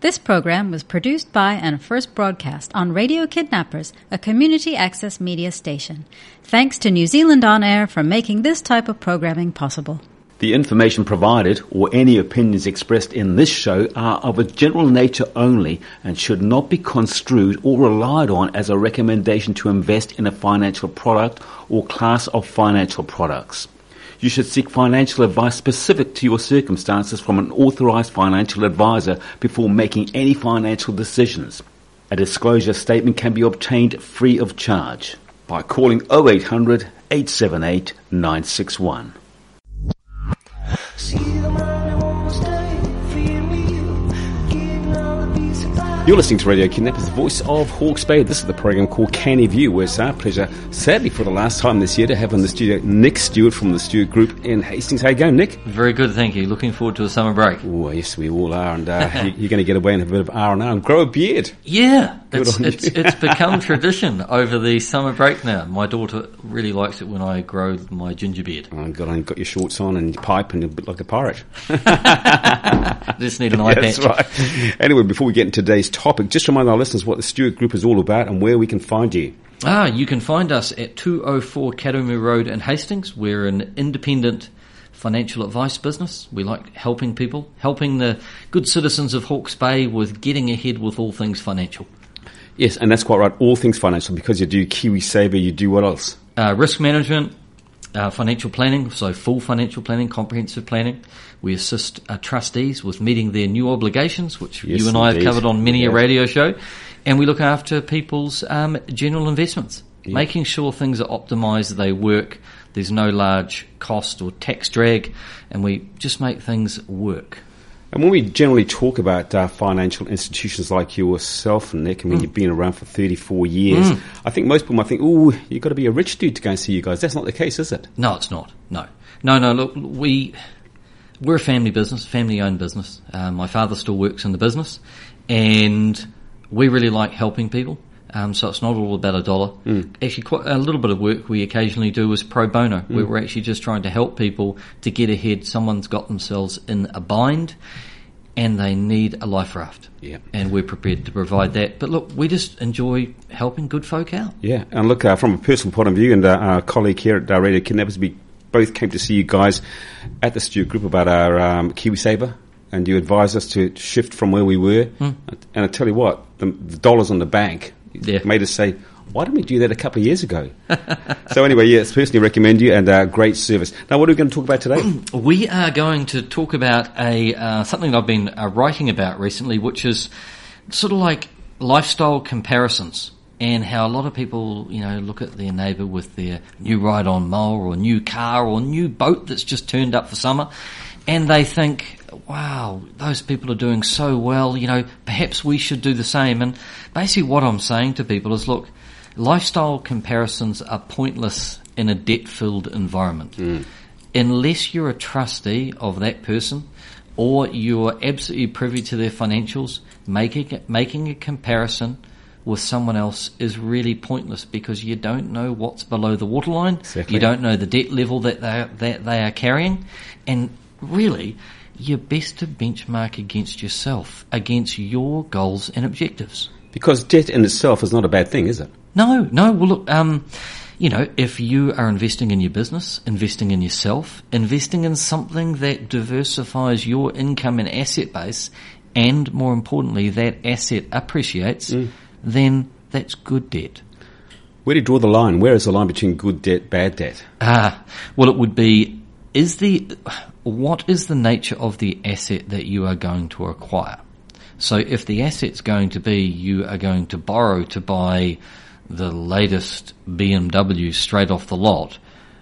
This program was produced by and first broadcast on Radio Kidnappers, a community access media station. Thanks to New Zealand On Air for making this type of programming possible. The information provided or any opinions expressed in this show are of a general nature only and should not be construed or relied on as a recommendation to invest in a financial product or class of financial products. You should seek financial advice specific to your circumstances from an authorized financial advisor before making any financial decisions. A disclosure statement can be obtained free of charge by calling 0800 878 961. You're listening to Radio Kidnappers, the voice of Hawke's Bay. This is the program called Canny View, where it's our pleasure, sadly for the last time this year, to have in the studio Nick Stewart from the Stewart Group in Hastings. How you going, Nick? Very good, thank you. Looking forward to a summer break. Oh, yes, we all are, and uh, you're going to get away and have a bit of R and grow a beard. Yeah, it's, it's, it's become tradition over the summer break now. My daughter really likes it when I grow my ginger beard. Oh, God, you've got your shorts on and your pipe and you're a bit like a pirate. I just need an eye That's patch. right. Anyway, before we get into today's topic, just remind our listeners what the Stewart Group is all about and where we can find you. Ah, you can find us at 204 Academy Road in Hastings. We're an independent financial advice business. We like helping people, helping the good citizens of Hawke's Bay with getting ahead with all things financial. Yes, and that's quite right. All things financial, because you do KiwiSaver, you do what else? Uh, risk management, uh, financial planning, so full financial planning, comprehensive planning. We assist uh, trustees with meeting their new obligations, which Yes, you and I indeed. have covered on many a radio show. And we look after people's um, general investments, making sure things are optimised, they work, there's no large cost or tax drag, and we just make things work. And when we generally talk about uh, financial institutions like yourself, and Nick, I mean, you've been around for 34 years. I think most people might think, oh, you've got to be a rich dude to go and see you guys. That's not the case, is it? No, it's not. No, no, no. Look, we we're a family business, family-owned business. Um, my father still works in the business, and we really like helping people. Um, so it's not all about a dollar. Actually, quite a little bit of work we occasionally do is pro bono, where we're actually just trying to help people to get ahead. Someone's got themselves in a bind, and they need a life raft. Yeah. And we're prepared to provide that. But look, we just enjoy helping good folk out. Yeah. And look, uh, from a personal point of view, and uh, our colleague here at uh, Radio Kidnappers, we both came to see you guys at the Stewart Group about our um, KiwiSaver. And you advised us to shift from where we were. And I tell you what, the, the dollars on the bank Yeah. made us say, why didn't we do that a couple of years ago? so anyway, yes, personally recommend you and uh, great service. Now, what are we going to talk about today? We are going to talk about a uh, something I've been uh, writing about recently, which is sort of like lifestyle comparisons and how a lot of people, you know, look at their neighbour with their new ride-on mower or new car or new boat that's just turned up for summer, and they think, "Wow, those people are doing so well. You know, perhaps we should do the same." And basically, what I'm saying to people is, look, lifestyle comparisons are pointless in a debt-filled environment hmm. unless you're a trustee of that person or you're absolutely privy to their financials, making making a comparison with someone else is really pointless because you don't know what's below the waterline. Exactly. You don't know the debt level that they are, that they are carrying, and really, you're best to benchmark against yourself, against your goals and objectives. Because debt in itself is not a bad thing, is it? No, no. Well, look, um, you know, if you are investing in your business, investing in yourself, investing in something that diversifies your income and asset base, and more importantly, that asset appreciates, then that's good debt. Where do you draw the line? Where is the line between good debt, bad debt? Ah, well, it would be is the what is the nature of the asset that you are going to acquire? So, if the asset's going to be you are going to borrow to buy the latest BMW straight off the lot,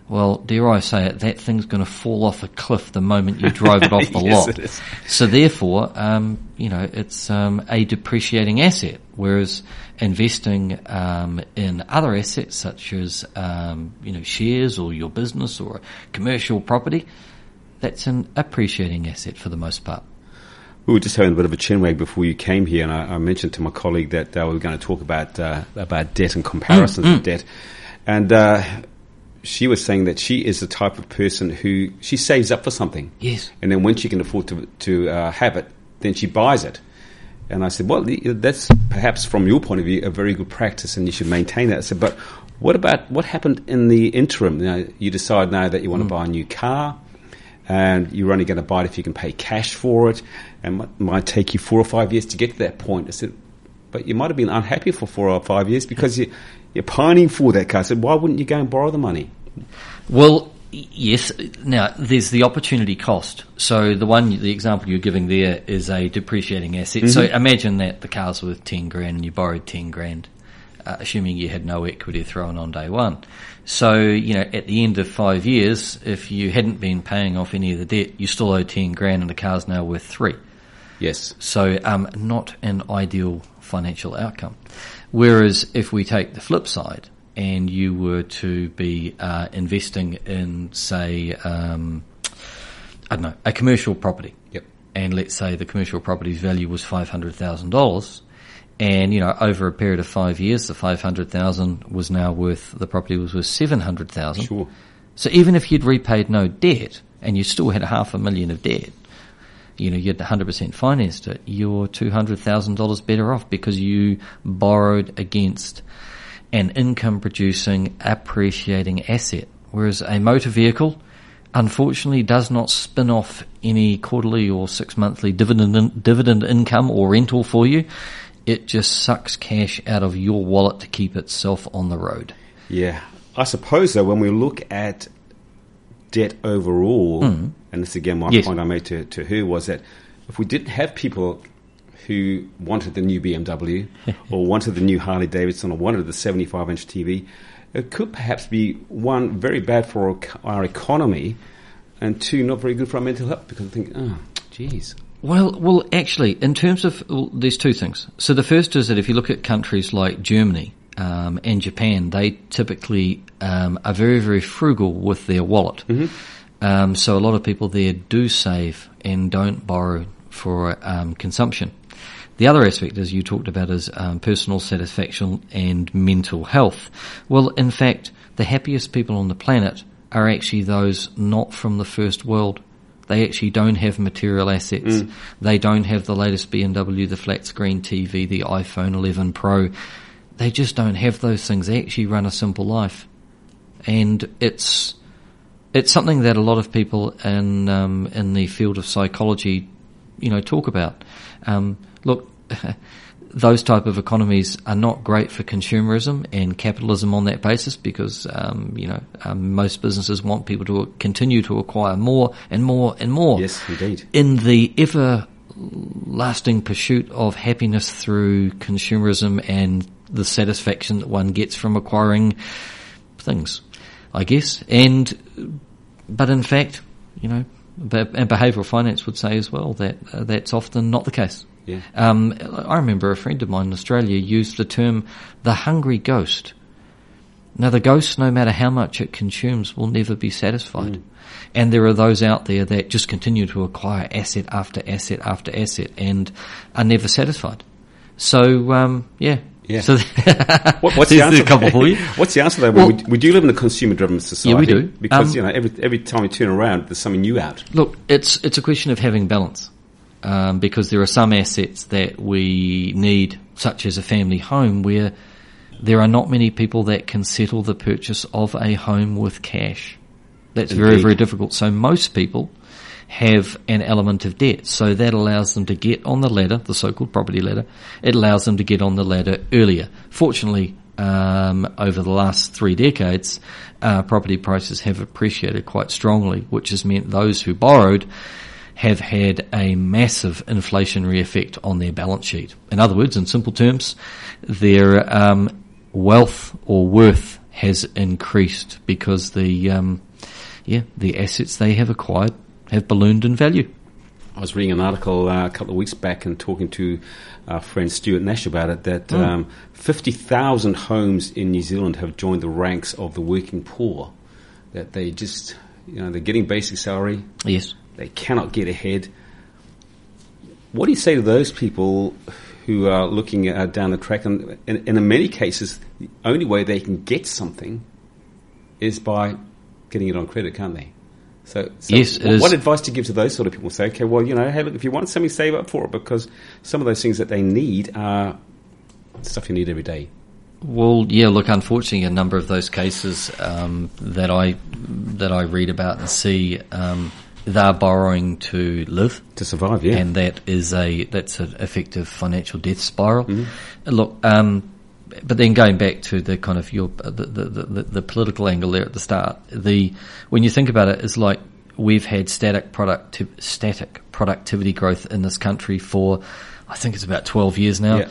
well, dare I say it, that thing's going to fall off a cliff the moment you drive it off the Yes, lot. So therefore, um, you know, it's um, a depreciating asset. Whereas investing um, in other assets such as um, you know shares or your business or commercial property, that's an appreciating asset for the most part. We were just having a bit of a chinwag before you came here, and I, I mentioned to my colleague that uh, we were going to talk about uh, about debt and comparisons of debt, and uh, she was saying that she is the type of person who she saves up for something, Yes. and then when she can afford to to uh, have it, then she buys it. And I said, well, that's perhaps from your point of view a very good practice, and you should maintain that. I said, but what about what happened in the interim? You, know, you decide now that you want to buy a new car, and you're only going to buy it if you can pay cash for it, and it might take you four or five years to get to that point. I said, but you might have been unhappy for four or five years because you, you're pining for that car. I said, why wouldn't you go and borrow the money? Well, yes. Now, there's the opportunity cost. So the one, the example you're giving there is a depreciating asset. So mm-hmm. imagine that the car's worth 10 grand and you borrowed 10 grand, uh, assuming you had no equity thrown on day one. So, you know, at the end of five years, if you hadn't been paying off any of the debt, you still owe 10 grand and the car's now worth three. Yes. So, um, not an ideal financial outcome. Whereas if we take the flip side and you were to be uh, investing in, say, um, I don't know, a commercial property, Yep. and let's say the commercial property's value was five hundred thousand dollars, and you know over a period of five years, the five hundred thousand was now worth the property was worth seven hundred thousand. Sure. So even if you'd repaid no debt and you still had half a million of debt, you know, you'd 100% financed it, you're $200,000 better off because you borrowed against an income producing, appreciating asset. Whereas a motor vehicle, unfortunately, does not spin off any quarterly or six monthly dividend, dividend income or rental for you. It just sucks cash out of your wallet to keep itself on the road. Yeah. I suppose, though, when we look at debt overall, hmm. and this again, my Yes. point I made to, to her was that if we didn't have people who wanted the new BMW or wanted the new Harley Davidson or wanted the 75 inch TV, it could perhaps be one, very bad for our, our economy, and two, not very good for our mental health because I think, ah, oh, geez. Well, well, actually, in terms of well, there's two things. So the first is that if you look at countries like Germany um, and Japan, they typically um, are very, very frugal with their wallet. Um, so a lot of people there do save and don't borrow for um, consumption. The other aspect, as you talked about, is um, personal satisfaction and mental health. Well, in fact, the happiest people on the planet are actually those not from the first world. They actually don't have material assets. They don't have the latest BMW, the flat screen TV, the iPhone 11 Pro. They just don't have those things. They actually run a simple life. And it's, it's something that a lot of people in, um, in the field of psychology, you know, talk about. Um, look, those type of economies are not great for consumerism and capitalism on that basis because um, you know um, most businesses want people to continue to acquire more and more and more. Yes, indeed. In the ever lasting pursuit of happiness through consumerism and the satisfaction that one gets from acquiring things, I guess. And but in fact, you know, and behavioural finance would say as well that uh, that's often not the case. Yeah. Um, I remember a friend of mine in Australia used the term the hungry ghost. Now, the ghost, no matter how much it consumes, will never be satisfied. And there are those out there that just continue to acquire asset after asset after asset and are never satisfied. So, um, yeah. Yeah. So, What, what's the answer? couple for you. what's the answer though? Well- we, we do live in a consumer-driven society. Yeah, we do. Because Um, you know, every every time we turn around, there's something new out. Look, it's it's a question of having balance, um, because there are some assets that we need, such as a family home, where there are not many people that can settle the purchase of a home with cash. That's very very difficult. So most people have an element of debt, so that allows them to get on the ladder, the so-called property ladder. It allows them to get on the ladder earlier. Fortunately, um, over the last three decades, uh, property prices have appreciated quite strongly, which has meant those who borrowed have had a massive inflationary effect on their balance sheet. In other words, in simple terms, their um, wealth or worth has increased because the um, yeah the assets they have acquired have ballooned in value. I was reading an article uh, a couple of weeks back and talking to our friend Stuart Nash about it that um, 50,000 homes in New Zealand have joined the ranks of the working poor. That they just, you know, they're getting basic salary, Yes. They cannot get ahead. What do you say to those people who are looking uh, down the track? And, and, and in many cases, the only way they can get something is by getting it on credit, can't they? So, so Yes, what, what advice do you give to those sort of people? Say, okay, well, you know, hey, look, if you want something, save up for it because some of those things that they need are stuff you need every day. Well, yeah. Look, unfortunately, a number of those cases um, that I that I read about and see, um, they're borrowing to live, To survive, yeah. and that is a that's an effective financial death spiral. Mm-hmm. Look, um, but then going back to the kind of your the, the, the, the political angle there at the start, the when you think about it, it's like we've had static producti- static productivity growth in this country for I think it's about twelve years now. Yeah.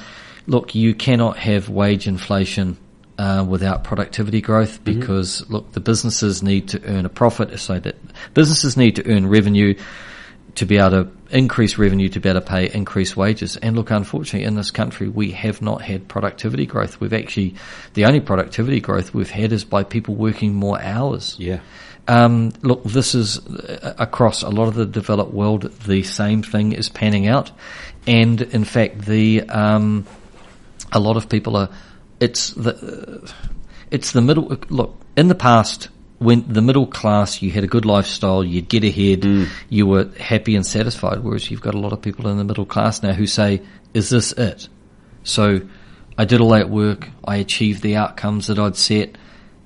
Look, you cannot have wage inflation uh, without productivity growth because look, the businesses need to earn a profit, so that businesses need to earn revenue to be able to increase revenue to better pay increased wages. And look, unfortunately, in this country, we have not had productivity growth. We've actually, the only productivity growth we've had is by people working more hours. yeah. Um, look, this is uh, across a lot of the developed world. The same thing is panning out, and in fact, the um, a lot of people are. It's the it's the middle. Look, in the past, when the middle class, you had a good lifestyle, you'd get ahead, mm. you were happy and satisfied. Whereas you've got a lot of people in the middle class now who say, "Is this it?" So, I did all that work, I achieved the outcomes that I'd set,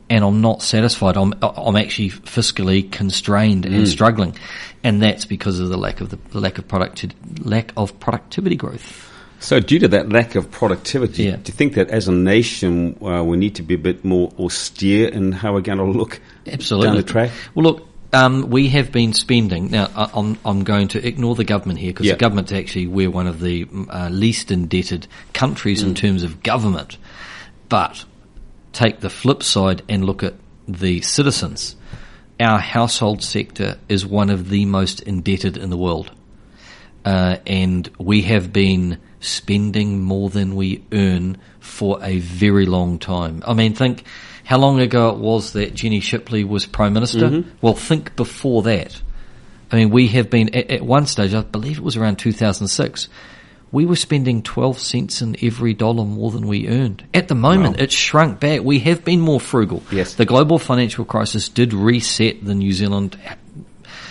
and I'm not satisfied. I'm I'm actually fiscally constrained and mm. struggling, and that's because of the lack of the, the lack of producti- lack of productivity growth. So, due to that lack of productivity, Yeah. do you think that as a nation uh, we need to be a bit more austere in how we're going to look Absolutely. down the track? Well, look, um, we have been spending. Now, I'm, I'm going to ignore the government here because the government's actually we're one of the uh, least indebted countries Mm. in terms of government. But take the flip side and look at the citizens. Our household sector is one of the most indebted in the world. Uh, and we have been spending more than we earn for a very long time. I mean, think how long ago it was that Jenny Shipley was Prime Minister? Mm-hmm. Well, think before that. I mean, we have been, at, at one stage, I believe it was around 2006, we were spending 12 cents in every dollar more than we earned. At the moment, Wow. it's shrunk back. We have been more frugal. Yes. The global financial crisis did reset the New Zealand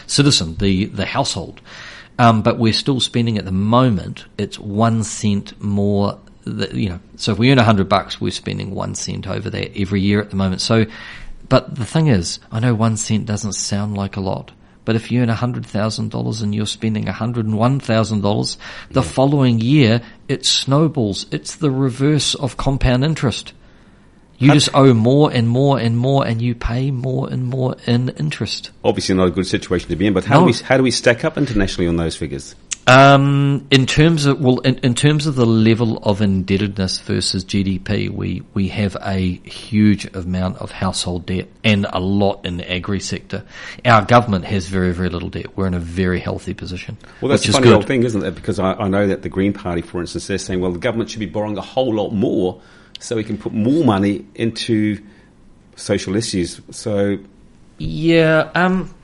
citizen, the, the household. Um, but we're still spending at the moment, it's one cent more, th- you know, so if we earn a hundred bucks, we're spending one cent over that every year at the moment. So, but the thing is, I know one cent doesn't sound like a lot, but if you earn a hundred thousand dollars and you're spending a hundred and one thousand dollars, the following year it snowballs. It's the reverse of compound interest. You just owe more and more and more, and you pay more and more in interest. Obviously, not a good situation to be in. But how No. do we how do we stack up internationally on those figures? Um, in terms of well, in, in terms of the level of indebtedness versus GDP, we we have a huge amount of household debt and a lot in the agri sector. Our government has very very little debt. We're in a very healthy position, Well, that's a funny old thing, isn't it? Because I, I know that the Green Party, for instance, they're saying, well, the government should be borrowing a whole lot more so we can put more money into social issues. So, Yeah. Um,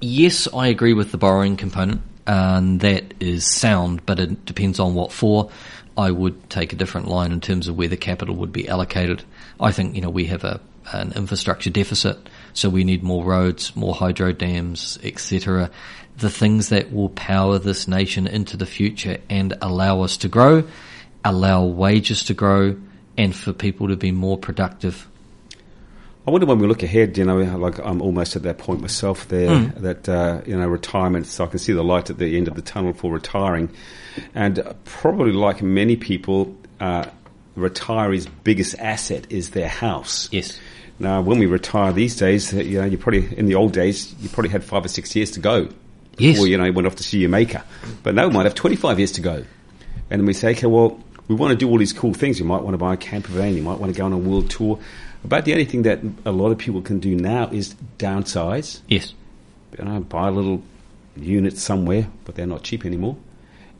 yes, I agree with the borrowing component, and that is sound, but it depends on what for. I would take a different line in terms of where the capital would be allocated. I think you know we have a an infrastructure deficit, so we need more roads, more hydro dams, etc. The things that will power this nation into the future and allow us to grow, allow wages to grow, and for people to be more productive I wonder when we look ahead, you know, like I'm almost at that point myself there, Hmm. that, uh, you know, retirement, so I can see the light at the end of the tunnel for retiring. And probably like many people, uh, retirees' biggest asset is their house. Yes. Now, when we retire these days, uh, you know, you probably, in the old days, you probably had five or six years to go. Yes. Before, you know, you went off to see your maker. But now we might have 25 years to go. And we say, okay, well, we want to do all these cool things. You might want to buy a camper van. You might want to go on a world tour. About the only thing that a lot of people can do now is downsize. Yes. You know, buy a little unit somewhere, but they're not cheap anymore.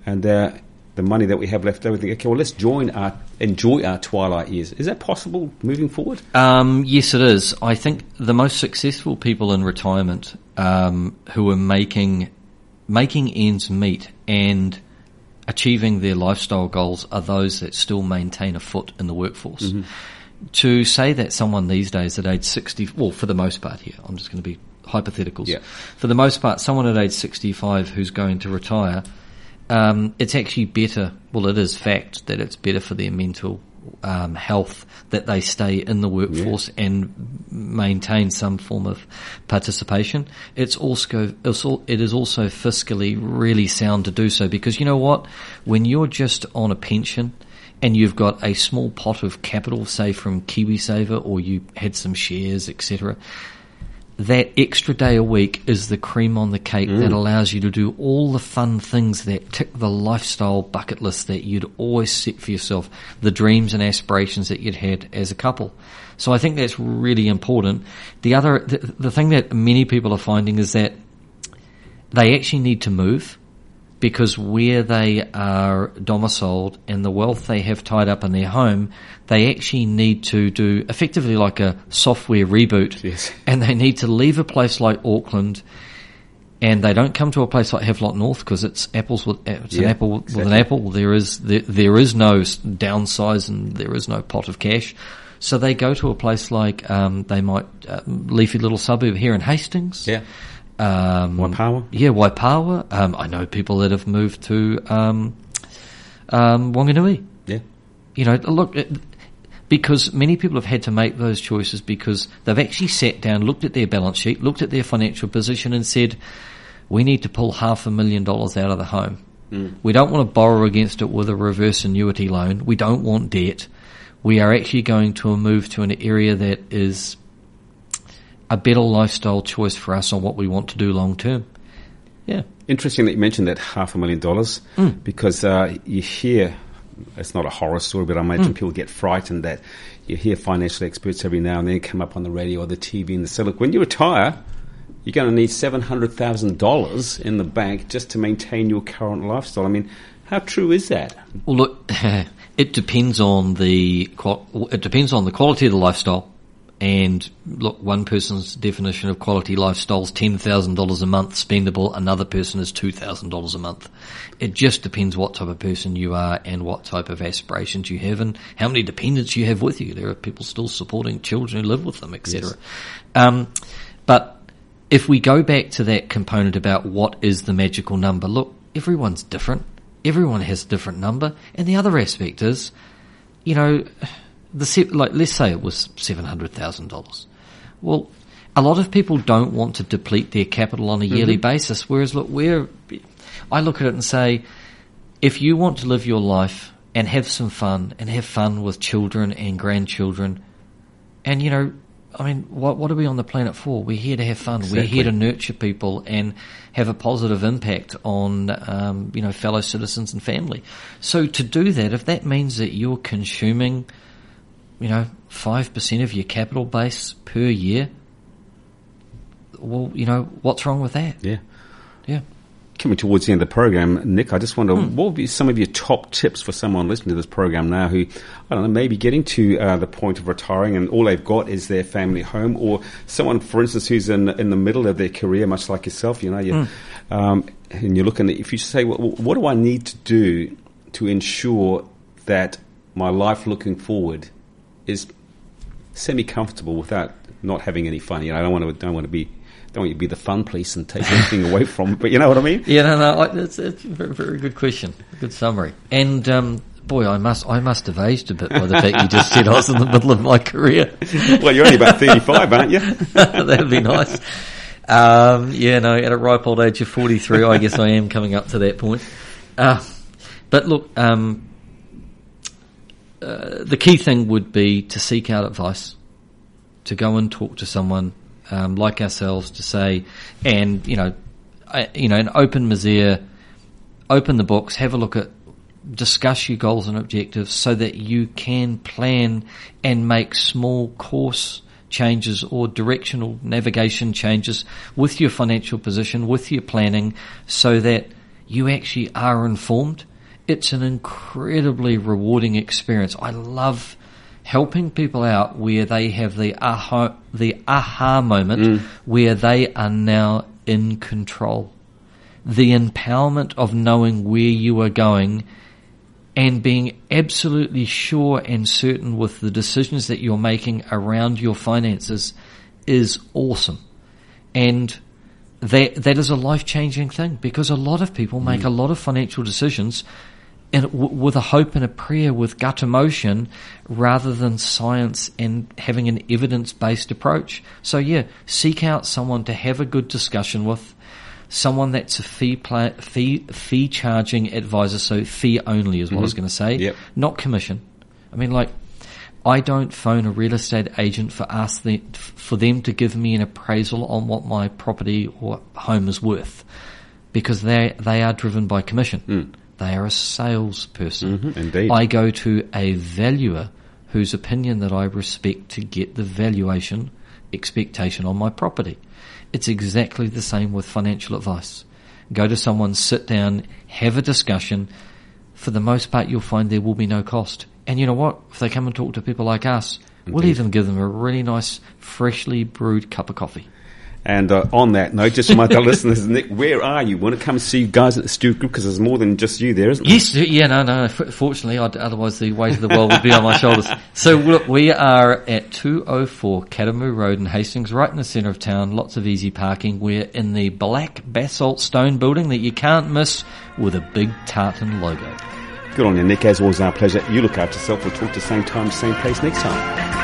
And uh, the money that we have left over, think, okay, well, let's join our, enjoy our twilight years. Is that possible moving forward? Um, yes, it is. I think the most successful people in retirement um, who are making making ends meet and achieving their lifestyle goals are those that still maintain a foot in the workforce. to say that someone these days at age 60, well, for the most part here, I'm just going to be hypotheticals. Yeah. For the most part, someone at age 65 who's going to retire, um, it's actually better, well, it is fact that it's better for their mental um, health that they stay in the workforce and maintain some form of participation. It's also, it is also fiscally really sound to do so because you know what? When you're just on a pension and you've got a small pot of capital, say from KiwiSaver or you had some shares, etc., that extra day a week is the cream on the cake that mm. allows you to do all the fun things that tick the lifestyle bucket list that you'd always set for yourself, the dreams and aspirations that you'd had as a couple. So I think that's really important. The other, the, the thing that many people are finding is that they actually need to move because where they are domiciled and the wealth they have tied up in their home, they actually need to do effectively like a software reboot. Yes. And they need to leave a place like Auckland and they don't come to a place like Havelock North because it's apples with it's an Yeah, apple with an apple. There is there, there is no downsize and there is no pot of cash. So they go to a place like um, they might uh, leafy little suburb here in Hastings. Yeah. Um, Waipawa? Yeah, Waipawa. Um, I know people that have moved to um, um, Wanganui. Yeah. You know, look, it, because many people have had to make those choices because they've actually sat down, looked at their balance sheet, looked at their financial position, and said, "We need to pull half a million dollars out of the home. We don't want to borrow against it with a reverse annuity loan. We don't want debt. We are actually going to move to an area that is." A better lifestyle choice for us on what we want to do long term. Yeah. Interesting that you mentioned that half a million dollars because uh, you hear it's not a horror story, but I imagine people get frightened that you hear financial experts every now and then come up on the radio or the TV and they say, "Look, when you retire, you're going to need seven hundred thousand dollars in the bank just to maintain your current lifestyle." I mean, how true is that? Well, look, it depends on the it depends on the quality of the lifestyle. And look, one person's definition of quality lifestyle is ten thousand dollars a month spendable. Another person is two thousand dollars a month. It just depends what type of person you are and what type of aspirations you have, and how many dependents you have with you. There are people still supporting children who live with them, etc. Um, but if we go back to that component about what is the magical number, look, everyone's different. Everyone has a different number. And the other aspect is, you know, the like let's say it was seven hundred thousand dollars. Well, a lot of people don't want to deplete their capital on a yearly basis. Whereas, look, we're I look at it and say, if you want to live your life and have some fun and have fun with children and grandchildren, and you know, I mean, what what are we on the planet for? We're here to have fun. We're here to nurture people and have a positive impact on um, you know fellow citizens and family. So to do that, if that means that you're consuming, you know, five percent of your capital base per year, well, you know, what's wrong with that? Yeah. Yeah. Coming towards the end of the program, Nick, I just wonder what would be some of your top tips for someone listening to this program now who, I don't know, maybe getting to uh, the point of retiring and all they've got is their family home, or someone, for instance, who's in in the middle of their career, much like yourself, you know, you, um, and you're looking at if you say, well, what do I need to do to ensure that my life looking forward is semi comfortable without not having any fun? You know, I don't want to don't want to be don't want you to be the fun police and take anything away from. But you know what I mean? Yeah, no, no, it's, it's a very, very good question, good summary. And um, boy, I must, I must have aged a bit by the fact you just said I was in the middle of my career. Well, you're only about 35, aren't you? That'd be nice. Um, yeah, no, at a ripe old age of 43, I guess I am coming up to that point. Uh, but look, um, uh, the key thing would be to seek out advice, to go and talk to someone um, like ourselves to say, and you know, I, you know, an open Mazir, open the books, have a look at, discuss your goals and objectives, so that you can plan and make small course changes or directional navigation changes with your financial position, with your planning, so that you actually are informed. It's an incredibly rewarding experience. I love helping people out where they have the aha, the aha moment mm. where they are now in control. The empowerment of knowing where you are going and being absolutely sure and certain with the decisions that you're making around your finances is awesome. And that, that is a life changing thing because a lot of people make mm. a lot of financial decisions and w- with a hope and a prayer with gut emotion rather than science and having an evidence based approach. So yeah, seek out someone to have a good discussion with, someone that's a fee pla- fee fee charging advisor. So fee only is what I was mm-hmm. going to say, Yep. not commission. I mean, like I don't phone a real estate agent for ask them, for them to give me an appraisal on what my property or home is worth because they they are driven by commission. Hmm. They are a salesperson. Mhm, indeed. I go to a valuer whose opinion that I respect to get the valuation expectation on my property. It's exactly the same with financial advice. Go to someone, sit down, have a discussion. For the most part, you'll find there will be no cost. And you know what? If they come and talk to people like us, we'll even give them a really nice, freshly brewed cup of coffee. And uh, on that note, just for my listeners, Nick, where are you? Want to come see you guys at the Stewart Group because there's more than just you there, isn't there? Yes, yeah, no, no. f- Fortunately, I'd, otherwise the weight of the world would be on my shoulders. So look, we are at 204 Karamu Road in Hastings, right in the centre of town. Lots of easy parking. We're in the black basalt stone building that you can't miss with a big tartan logo. Good on you, Nick. As always, our pleasure. You look after yourself. We'll talk to the same time, same place next time.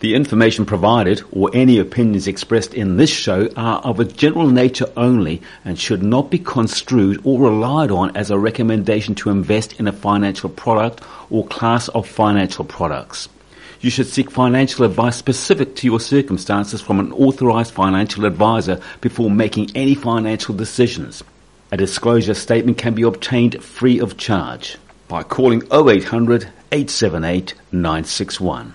The information provided or any opinions expressed in this show are of a general nature only and should not be construed or relied on as a recommendation to invest in a financial product or class of financial products. You should seek financial advice specific to your circumstances from an authorized financial advisor before making any financial decisions. A disclosure statement can be obtained free of charge by calling 0800 878 961.